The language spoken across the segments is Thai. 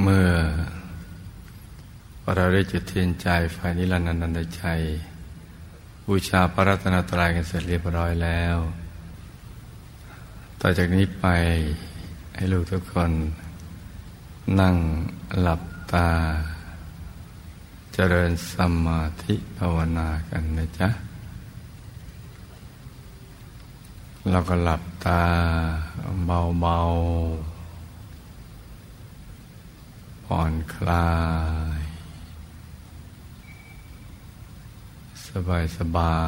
เมื่อเราได้จุดเทียนใจไฟนิรันดร์นันตชัยบูชาพระรัตนตรัยกันเสร็จเรียบร้อยแล้ว ต่อจากนี้ไปให้ลูกทุกคน นั่งหลับตา เจริญสมาธิภาวนากันนะจ๊ะ เราก็หลับตาเบาๆ ผ่อนคลาย สบายสบา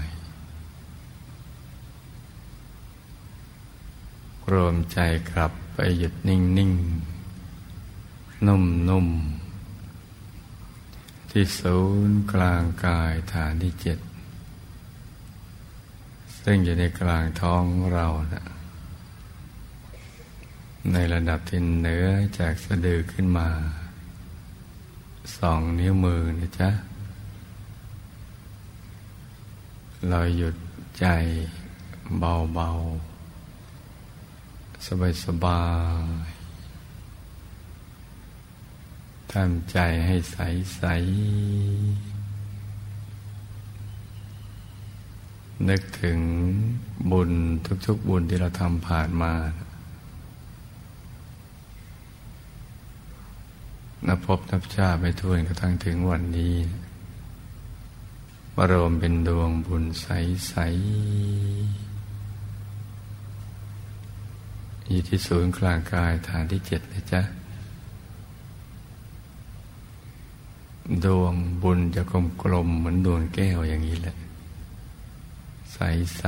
ย รวมใจกลับไปหยุดนิ่งนิ่งนุ่มนุ่มที่ศูนย์กลางกายฐานที่เจ็ด ซึ่งอยู่ในกลางท้องเรานะ ในระดับที่เหนือจากสะดือขึ้นมา สองนิ้วมือนะจ๊ะ เราหยุดใจเบาๆ สบายๆทำใจให้ใส ๆ นึกถึงบุญทุกๆบุญที่เราทำผ่านมานั บพบนับชาไปทวนกระทั่งถึงวันนี้รวมเป็นดวงบุญใสๆอยู่ที่ศูนย์กลางกายฐานที่เจ็ดนะจ๊ะ ดวงบุญจะกลมๆเหมือนดวงแก้วอย่างนี้แหละ ใส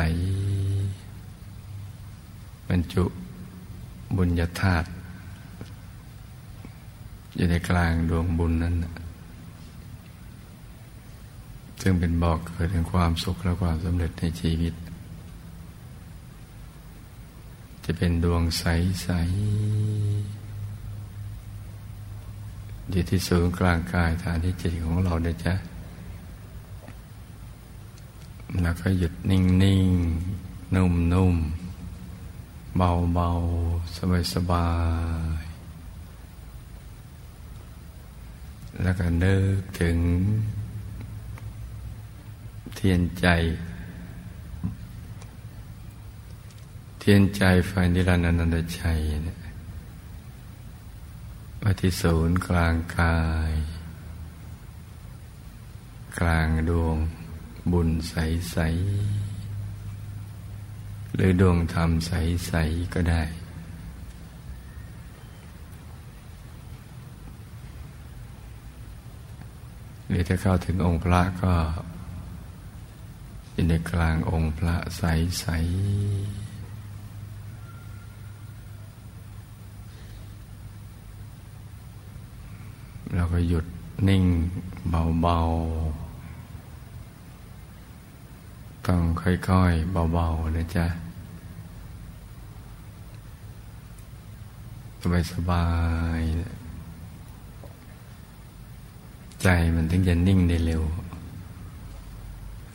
ๆบรรจุบุญญาธาตุ อยู่ในกลางดวงบุญนั้น ซึ่งเป็นบอกเกิดแห่งความสุขและความสำเร็จในชีวิต จะเป็นดวงใสใสอยู่ที่ศูนย์กลางกายฐานที่จิตของเราเนี่ยจ้ะแล้วก็หยุดนิ่งนิ่งนุ่มนุ่มเบาเบาสบายสบาย แล้วก็นึกถึง เทียนใจ เทียนใจไฟนิรันดร์นันตชัยเนี่ยมาที่ศูนย์กลางกาย กลางดวงบุญใสๆหรือดวงธรรมใสๆก็ได้ หรือถ้าเข้าถึงองค์พระก็อยู่ในกลางองค์พระใสใสเราก็หยุดนิ่งเบาๆ ต้องค่อยๆ เบาๆ นะจ๊ะสบายๆ ใจมันถึงจะนิ่งได้เร็ว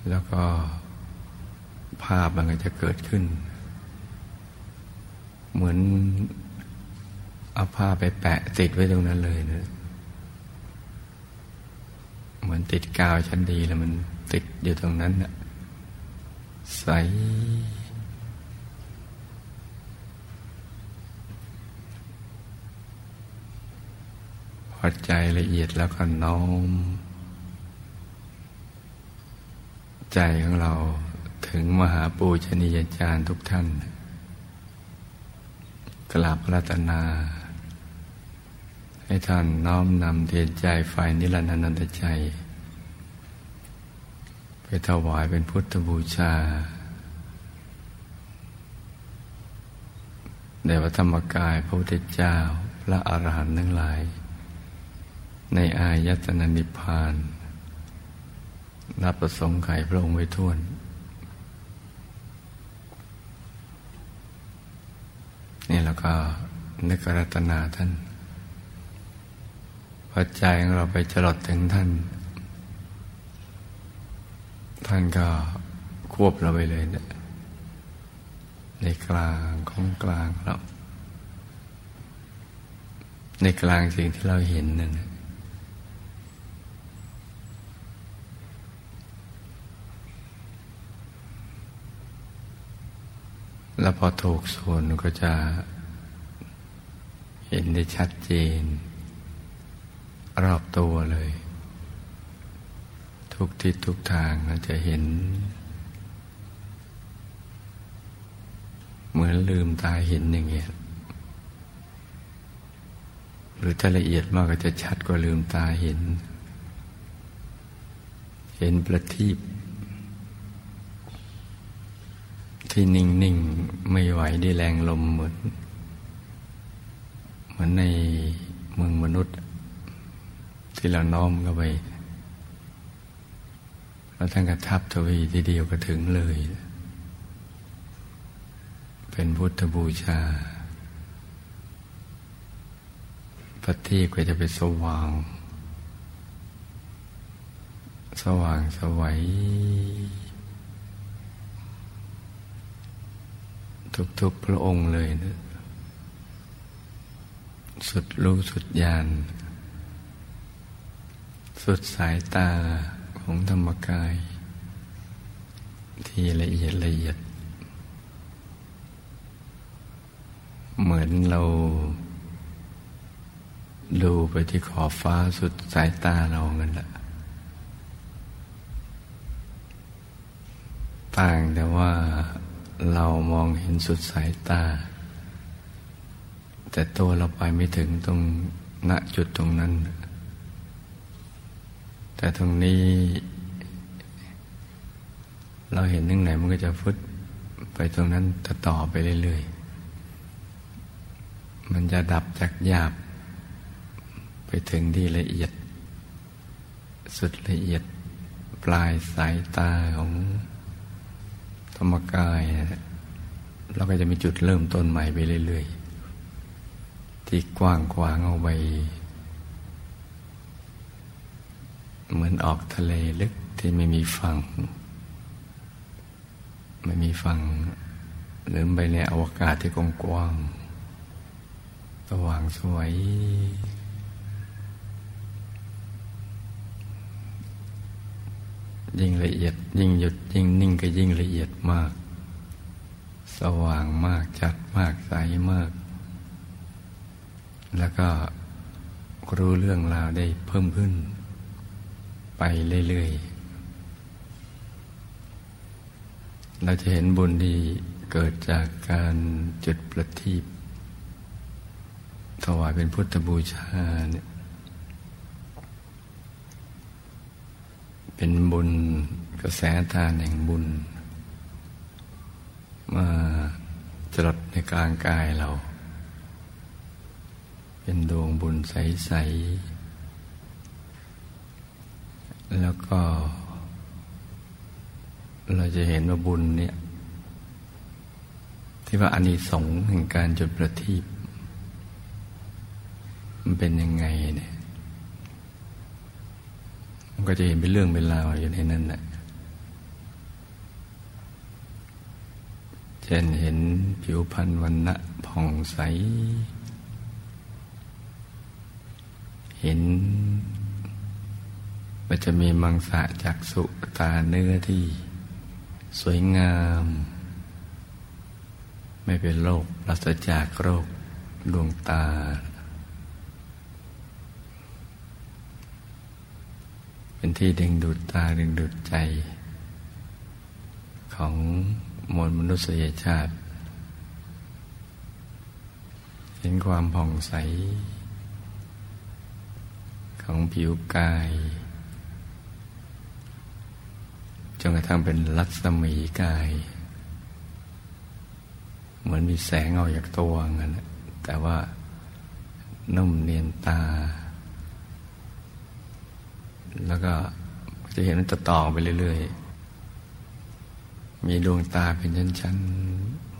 แล้วก็ภาพมันก็จะเกิดขึ้น เหมือนเอาผ้าไปแปะติดไว้ตรงนั้นเลยนะเหมือนติดกาวชั้นดีแล้วมันติดอยู่ตรงนั้นนะใส พอใจละเอียดแล้วก็น้อม ใจของเราถึงมหาปูชนียาจารย์ทุกท่าน กราบรัตนา ให้ท่านน้อมนำเทียนใจไฟนิรันดร์นันตใจ ไปถวายเป็นพุทธบูชาในวัธรรมกายพระพุทธเจ้า พระอรหันต์ทั้งหลาย ในอายตนะนิพพานรับประสงค์ไขพระองค์ไว้ท่วน นี่แล้วก็นึกรัตนาท่านพอใจของเราไปจรดถึงท่าน ท่านก็ควบเราไปเลยเนี่ยในกลางของกลางเรา ในกลางสิ่งที่เราเห็นนั่น แล้วพอถูกส่วนก็จะเห็นได้ชัดเจน รอบตัวเลย ทุกทิศทุกทางเราจะเห็น เหมือนลืมตาเห็นอย่างเงี้ยหรือถ้าละเอียดมากก็จะชัดกว่าลืมตาเห็น เห็นประทีป ที่นิ่ง ๆ ไม่ไหวได้แรงลมเหมือนเหมือนในเมืองมนุษย์ ที่เราน้อมเข้าไปแล้วท่านกระทับทวีทีเดียวก็ถึงเลย เป็นพุทธบูชาประทีก็จะเป็นสว่าง สว่างสวัย ทุกๆพระองค์เลยนะสุดรู้สุดญาณสุดสายตาของธรรมกาย ที่ละเอียดละเอียด เหมือนเราดูไปที่ขอบฟ้าสุดสายตาเราเงินละต่างแต่ว่า เรามองเห็นสุดสายตา แต่ตัวเราไปไม่ถึงตรงณจุดตรงนั้น แต่ตรงนี้ เราเห็นนึงไหนมันก็จะฟุดไปตรงนั้นต่อไปเรื่อยๆ มันจะดับจากหยาบ ไปถึงที่ละเอียด สุดละเอียดปลายสายตาของ ธรรมกายเราก็จะมีจุดเริ่มต้นใหม่ไปเรื่อย ๆ ที่กว้างกวางเอาไปเหมือนออกทะเลลึกที่ไม่มีฝั่ง ไม่มีฝั่งหรือไปในอวกาศที่กว้างสว่างสวย ยิ่งละเอียด ยิ่งหยุดยิ่งนิ่งก็ยิ่งละเอียดมาก สว่างมากจัดมากใสมาก แล้วก็รู้เรื่องราวได้เพิ่มขึ้น ไปเรื่อยๆ เราจะเห็นบุญที่เกิดจากการจุดประทีปถวายเป็นพุทธบูชาเนี่ย เป็นบุญกระแสทานแห่งบุญ มาจรดในกลางกายเรา เป็นดวงบุญใส ๆ แล้วก็ เราจะเห็นว่าบุญเนี่ย ที่ว่าอานิสงส์แห่งการจุดประทีปมันเป็นยังไงเนี่ย มันก็จะเห็นเป็นเรื่องเป็นราวอยู่ในนั้นแหละเช่นเห็นผิวพรรณวันณะผ่องใส เห็นมันจะมีมังสะจากสุตาเนื้อที่ สวยงาม ไม่เป็นโรคปราศจากโรคดวงตา เป็นที่ดึงดูดตาดึงดูดใจ ของมวลมนุษยชาติ เห็นความผ่องใส ของผิวกายจนกระทั่งเป็นรัศมีกาย เหมือนมีแสงออกจากตัวเงี้ยแต่ว่านุ่มเนียนตา แล้วก็จะเห็นมันจะต่อไปเรื่อยๆ มีดวงตาเป็นชั้น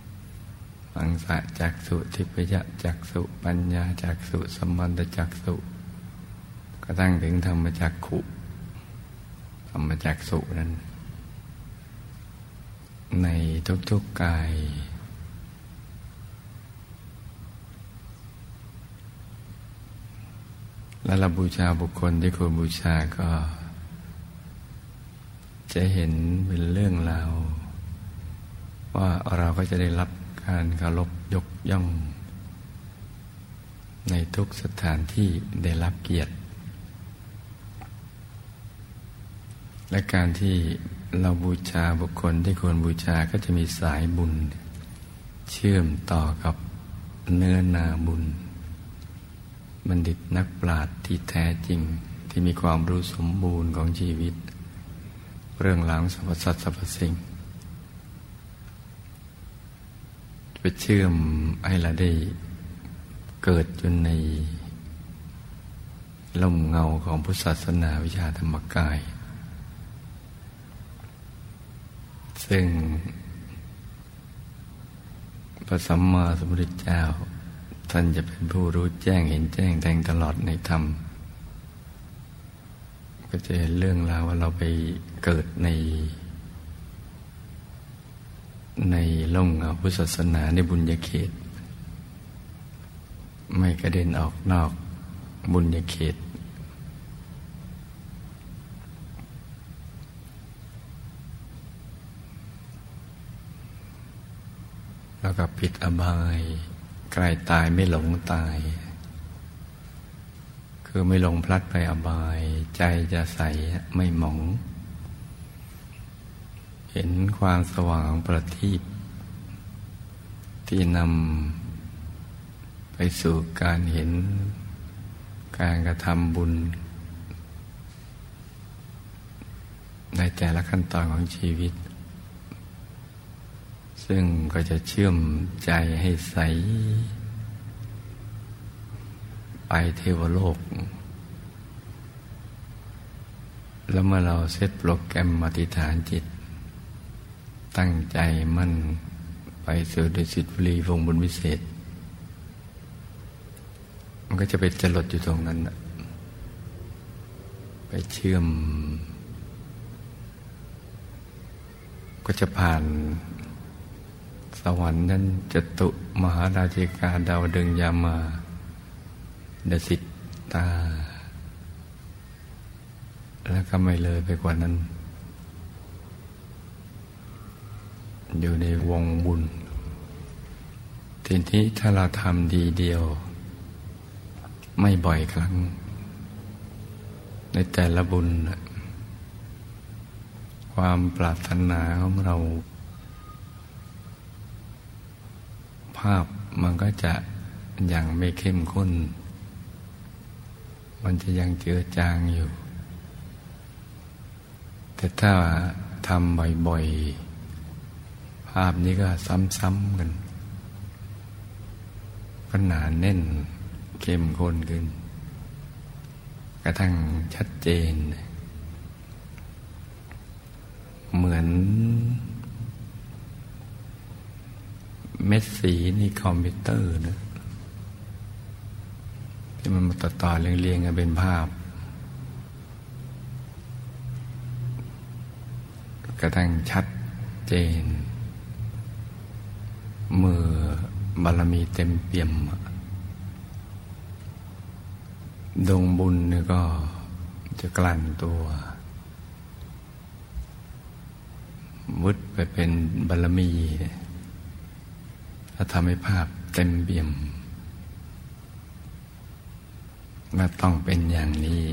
ๆฟังสะจักสุทิพยะจักสุปัญญาจักสุสมันตจักสุก็ตั้งถึงธรรมจักขุธรรมจักสุนั้น ในทุกๆกาย และเราบูชาบุคคลที่ควรบูชาก็ จะเห็นเป็นเรื่องราวว่าเราก็จะได้รับการเคารพยกย่อง ในทุกสถานที่ได้รับเกียรติ และการที่เราบูชาบุคคลที่ควรบูชาก็จะมีสายบุญ เชื่อมต่อกับเนื้อนาบุญ บัณฑิตนักปราชญ์ที่แท้จริงที่มีความรู้สมบูรณ์ของชีวิต เรื่องหลังสรรพสัตว์สรรพสิ่งไปเชื่อมให้เราได้เกิดจนในลมเงาของพุทธศาสนาวิชาธรรมกาย ซึ่งพระสัมมาสัมพุทธเจ้า ท่านจะเป็นผู้รู้แจ้งเห็นแจ้งแทงตลอดในธรรม ก็จะเห็นเรื่องราวว่าเราไปเกิดใน ในล่มเงาพุทธศาสนาในบุญญาเขต ไม่กระเด็นออกนอกบุญญาเขต แล้วก็ผิดอบาย ใกล้ตายไม่หลงตาย คือไม่หลงพลัดไปอบาย ใจจะใสไม่หมอง เห็นความสว่างประทีปที่นำไปสู่การเห็นการกระทำบุญ ในแต่ละขั้นตอนของชีวิต ซึ่งก็จะเชื่อมใจให้ใส ไปเทวโลก แล้วเมื่อเราเซตโปรแกรมมาติฐานจิต ตั้งใจมั่นไปสู่ดุสิตบุรีวงบุญวิเศษ มันก็จะไปจรดอยู่ตรงนั้น ไปเชื่อม ก็จะผ่าน สวรรค์นั้นจตุมหาราชิกาดาวดึงยามาเดสิตตา แล้วก็ไม่เลยไปกว่านั้น อยู่ในวงบุญ ทีนี้ถ้าเราทำดีเดียว ไม่บ่อยครั้ง ในแต่ละบุญ ความปรารถนาของเรา ภาพมันก็จะยังไม่เข้มข้น มันจะยังเจือจางอยู่ แต่ถ้าทำบ่อยๆ ภาพนี้ก็ซ้ำๆกัน ก็หนาแน่นเข้มข้นขึ้น กระทั่งชัดเจน เหมือน เม็ดสีในคอมพิวเตอร์นะที่มันมาต่อต่อเรียงๆกันเป็นภาพ กระทั่งชัดเจน เมื่อบารมีเต็มเปี่ยม ดงบุญนี่ก็จะกลั่นตัววุดไปเป็นบารมี ถ้าทำให้ภาพเต็มเปี่ยมมาต้องเป็นอย่างนี้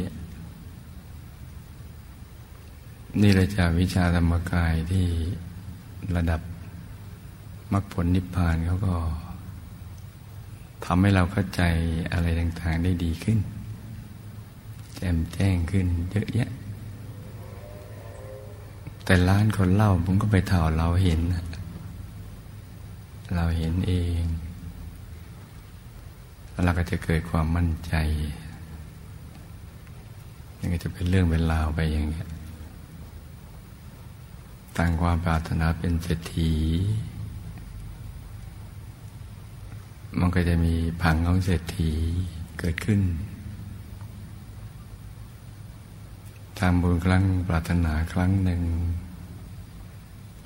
นี่เลยจากวิชาธรรมกายที่ระดับมรรคผลนิพพานเขาก็ทำให้เราเข้าใจอะไรต่างๆได้ดีขึ้น แจ่มแจ้งขึ้นเยอะแยะ แต่ล้านคนเล่าผมก็ไปเท่าเราเห็นนะ เราเห็นเองแล้วเราก็จะเกิดความมั่นใจนี่ก็จะเป็นเรื่องเป็นราวไปอย่างนี้ตั้งความปรารถนาเป็นเศรษฐี มันก็จะมีพังของเศรษฐีเกิดขึ้นทำบุญครั้งปรารถนาครั้งหนึ่ง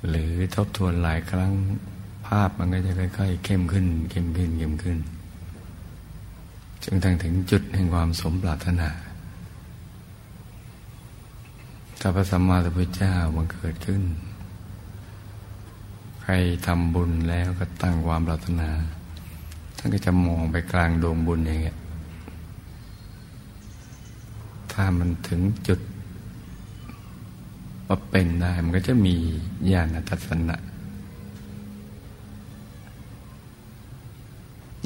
หรือทบทวนหลายครั้ง ภาพมันก็จะค่อยๆเข้มขึ้น เข้มขึ้น เข้มขึ้นจนทั้งถึงจุดแห่งความสมปรารถนาถ้าพระสัมมาสัมพุทธเจ้าบังเกิดขึ้น ใครทำบุญแล้วก็ตั้งความปรารถนา ท่านก็จะมองไปกลางดวงบุญอย่างเงี้ย ถ้ามันถึงจุดว่าเป็นได้มันก็จะมีญาณทัศนะ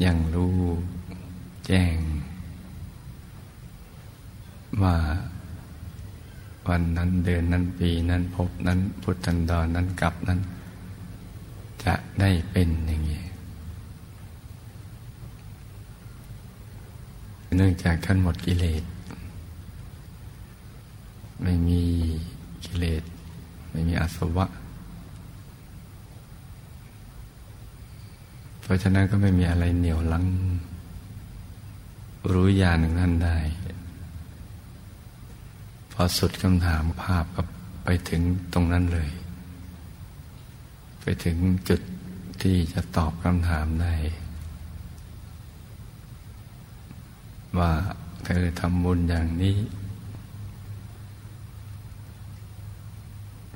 ยังรู้แจ้ง ว่าวันนั้นเดือนนั้นปีนั้นพบนั้นพุทธันดรนนั้นกลับนั้น จะได้เป็นอย่างนี้เนื่องจากท่านหมดกิเลส ไม่มีกิเลส ไม่มีอาสวะ เพราะฉะนั้นก็ไม่มีอะไรเหนียวลัง รู้ญาณหนึ่งนั้นได้ พอสุดคำถามภาพก็ไปถึงตรงนั้นเลย ไปถึงจุดที่จะตอบคำถามได้ ว่าเธอทำบุญอย่างนี้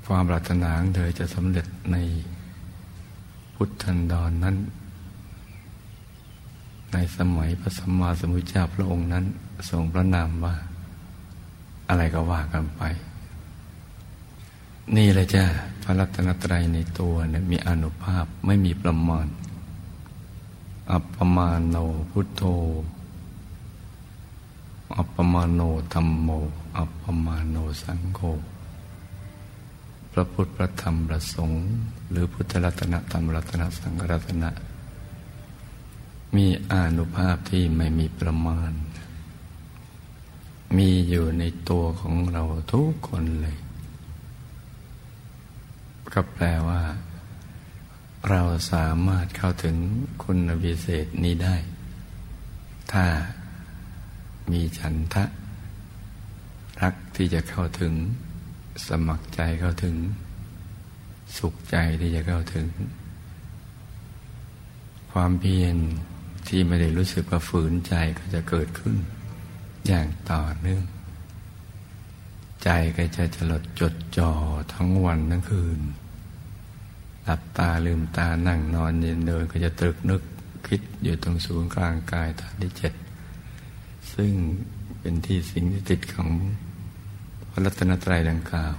ความปรารถนาของเธอจะสำเร็จในพุทธันดรนนั้น ในสมัยพระสัมมาสัมพุทธเจ้าพระองค์นั้นทรงพระนามว่า อะไรก็ว่ากันไป นี่แหละจ้าพระรัตนตรัยในตัวเนี่ยมีอนุภาพไม่มีประมาณ อัปปมาโนพุทโธ อัปปมาโนธรรมโม อัปปมาโนสังโฆพระพุทธพระธรรมพระสงฆ์หรือพุทธรัตนธรรมรัตนสังฆรัตนะ มีอานุภาพที่ไม่มีประมาณ มีอยู่ในตัวของเราทุกคนเลยก็แปลว่า เราสามารถเข้าถึงคุณวิเศษนี้ได้ ถ้ามีฉันทะ รักที่จะเข้าถึง สมัครใจเข้าถึง สุขใจที่จะเข้าถึง ความเพียร ที่ไม่ได้รู้สึกว่าฝืนใจก็จะเกิดขึ้น อย่างต่อเนื่อง ใจก็จะจลดจดจ่อทั้งวันทั้งคืน หลับตาลืมตานั่งนอนเย็นเดินก็จะตรึกนึกคิดอยู่ตรงศูนย์กลางกายฐานที่เจ็ดซึ่งเป็นที่สิงที่ติดของระรัตนตรัยดังกล่าว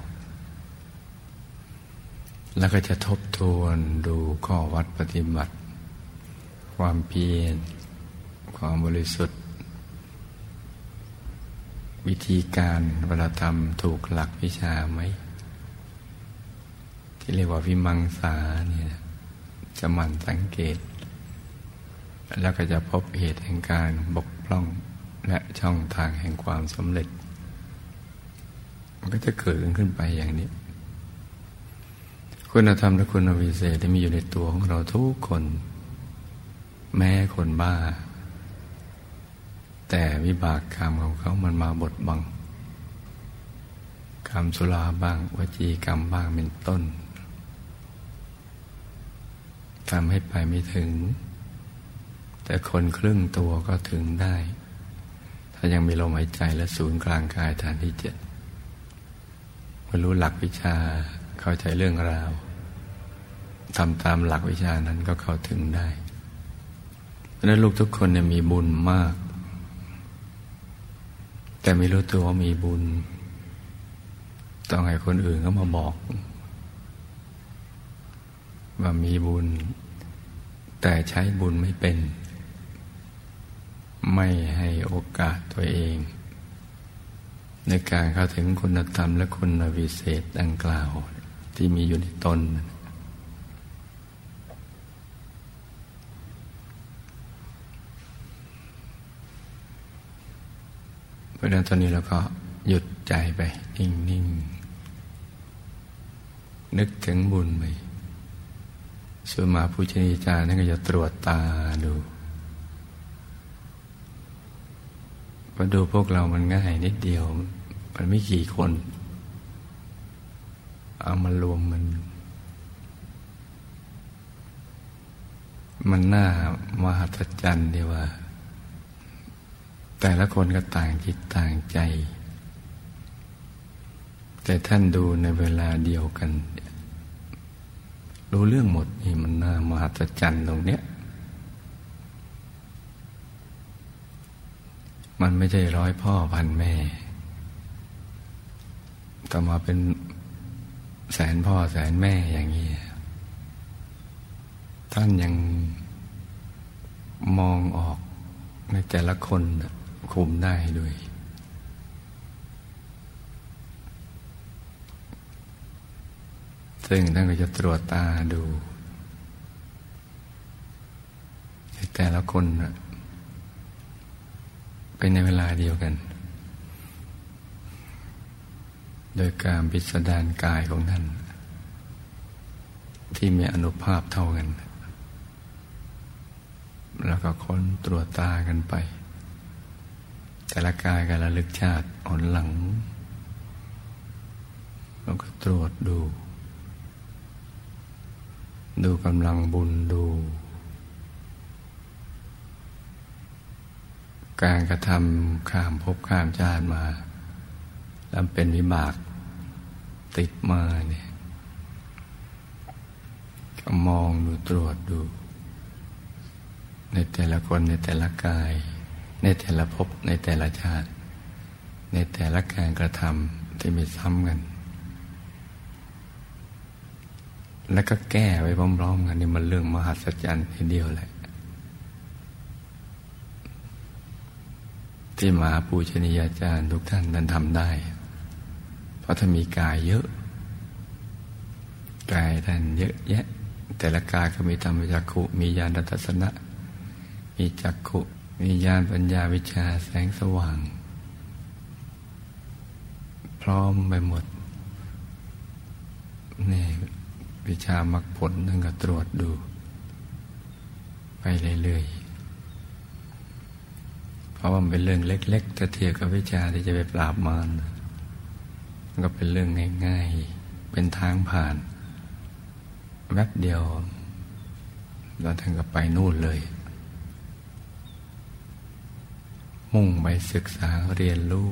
แล้วก็จะทบทวนดูข้อวัดปฏิบัติ ความเพียร ความบริสุทธิ์ วิธีการเวลาทำถูกหลักวิชาไหม ที่เรียกว่าวิมังสาเนี่ยจะหมั่นสังเกต แล้วก็จะพบเหตุแห่งการบกพร่องและช่องทางแห่งความสำเร็จ มันก็จะเกิดขึ้นไปอย่างนี้ คุณธรรมและคุณวิเศษที่มีอยู่ในตัวของเราทุกคน แม้คนบ้า แต่วิบากกรรมของเขามันมาบดบัง กรรมสุราบ้างวจีกรรมบ้างเป็นต้นทำให้ไปไม่ถึง แต่คนครึ่งตัวก็ถึงได้ ถ้ายังมีลมหายใจและศูนย์กลางกายฐานที่เจ็ดบรรลุหลักวิชาเข้าใจเรื่องราวทำตามหลักวิชานั้นก็เข้าถึงได้ เพราะนั้นลูกทุกคนเนี่ยมีบุญมาก แต่ไม่รู้ตัวว่ามีบุญ ต้องให้คนอื่นเขามาบอก ว่ามีบุญ แต่ใช้บุญไม่เป็น ไม่ให้โอกาสตัวเอง ในการเข้าถึงคุณธรรมและคุณวิเศษดังกล่าว ที่มีอยู่ในตน เพราะนั้นตอนนี้เราก็หยุดใจไป นิ่งๆนึกถึงบุญไปสุมาผู้ชนีจารย์นั่นก็จะตรวจตาดูพอดูพวกเรามันง่ายนิดเดียว มันไม่กี่คน เอามารวมมัน มันน่ามหัศจรรย์ดีว่า แต่ละคนก็ต่างจิตต่างใจ แต่ท่านดูในเวลาเดียวกัน รู้เรื่องหมดนี่มันน่ามหัศจรรย์ตรงเนี้ย มันไม่ใช่ร้อยพ่อพันแม่ต่อมาเป็นแสนพ่อแสนแม่อย่างนี้ ท่านยังมองออกในแต่ละคน คุมได้ด้วย ซึ่งท่านก็จะตรวจตาดูแต่ละคนเป็นในเวลาเดียวกัน โดยการพิสดารกายของท่าน ที่มีอนุภาพเท่ากัน แล้วก็ค้นตรวจตากันไป แต่ละกายการระลึกชาติอ่อนหลังแล้วก็ตรวจดู ดูกำลังบุญดู การกระทำข้ามภพข้ามชาติมาแล้วเป็นวิบากติดมาเนี่ยก็มองดูตรวจดู ในแต่ละคนในแต่ละกาย ในแต่ละภพในแต่ละชาติ ในแต่ละการกระทำที่มีซ้ำกัน แล้วก็แก้ไว้พร้อมๆกันนี่มันเรื่องมหัศจรรย์ทีเดียวแหละ ที่มาปูชนียาจารย์ทุกท่านนั้นทำได้ เพราะถ้ามีกายเยอะ กายท่านเยอะแยะ แต่ละกายก็มีธรรมจักขุมีญาณทัศนะ มีจักขุ มีญาณปัญญาวิชาแสงสว่าง พร้อมไปหมด นี่วิชามรรคผลนั่นก็ตรวจดู ไปเรื่อยๆ เพราะว่ามันเป็นเรื่องเล็กๆถ้าเทียบกับวิชาที่จะไปปราบมารมันก็เป็นเรื่องง่ายๆ เป็นทางผ่านแวบเดียว แล้วท่านก็ไปนู่นเลย มุ่งไปศึกษาเรียนรู้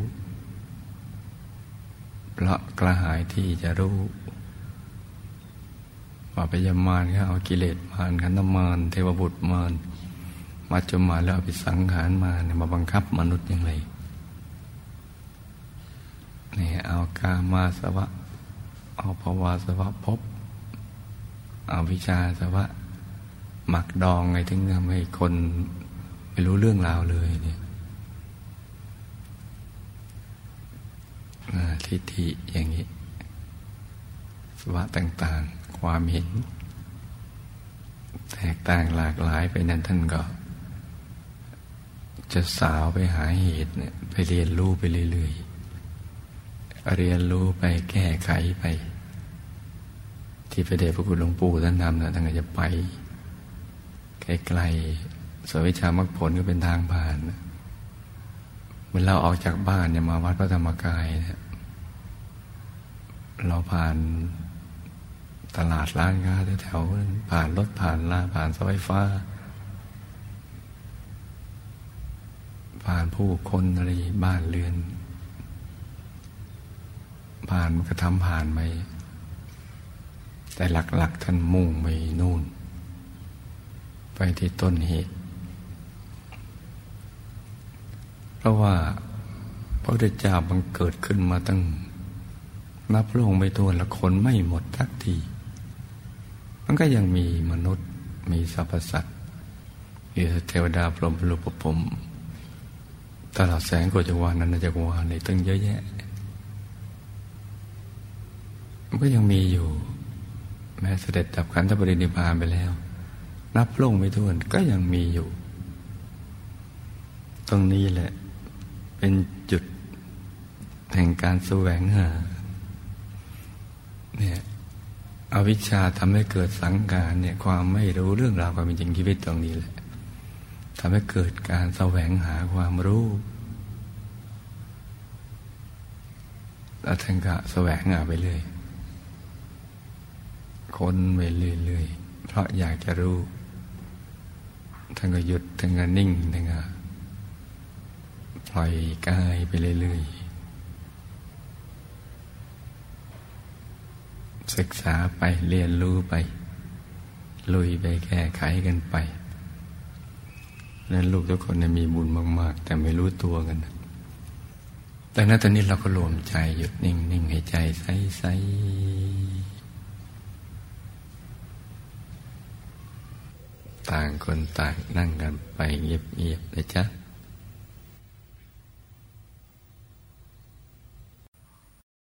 เพราะกระหายที่จะรู้ว่าพยามารก็เอากิเลสมารขันธมารเทวบุตรมารมาจมมาแล้วเอาไปสังขารมาเนี่ยมาบังคับมนุษย์อย่างไรนี่เอากามาสวะ เอาภาวาสวะพบเอาวิชาสวะหมักดองไงถึงทำให้คนไม่รู้เรื่องราวเลยเนี่ย ทิฏฐิอย่างนี้สวะต่างๆ ความเห็น แตกต่างหลากหลายไปนั้นท่านก็ จะสาวไปหาเหตุเนี่ยไปเรียนรู้ไปเรื่อยๆ เรียนรู้ไปแก้ไขไป ที่พระเดชพระคุณหลวงปู่ท่านนำนะท่านก็จะไปไกลๆสวิชามรรคผลก็เป็นทางผ่านเมื่อเราออกจากบ้านเนี่ยมาวัดพระธรรมกายเนี่ยเราผ่านตลาดร้านค้าแถวๆผ่านรถผ่านลาผ่านสไฟฟ้า ผ่านผู้คนอะไรบ้านเรือน ผ่านก็ทำผ่านไปแต่หลักๆท่านมุ่งไปนู่น ไปที่ต้นเหตุ เพ ราะว่าพระพุทธเจ้าบังเกิดขึ้นมาตั้ง นับลงไปตัวนละคนไม่หมดทักที มันก็ยังมีมนุษย์มีสรรพสัตว์มีเทวดาพรหมพลุปภมตลอดแสงโกจวานันจักรวาลในตั้งเยอะแยะ มันก็ยังมีอยู่ แม้เสด็จดับขันธปรินิพานไปแล้ว นับลงไม่ถ้วนก็ยังมีอยู่ ตรงนี้แหละ เป็นจุดแห่งการแสวงหาเนี่ยอวิชชาทำให้เกิดสังการเนี่ยความไม่รู้เรื่องราวความเป็นจริงชีวิตตรงนี้แหละทำให้เกิดการแสวงหาความรู้แล้วท่านก็แสวงหาไปเรื่อยคนไปเรื่อยๆเพราะอยากจะรู้ท่านก็หยุดท่านก็นิ่งท่านก็ ล่อยกายไปเรื่อยๆศึกษาไปเรียนรู้ไป ลุยไปแก้ไขกันไปนั้นลูกทุกคนมีบุญมาก ๆ แต่ไม่รู้ตัวกัน แต่ณตอนนี้เราก็รวมใจหยุดนิ่งนิ่งให้ใจใสใสต่างคนต่างนั่งกันไปเงียบๆนะจ๊ะ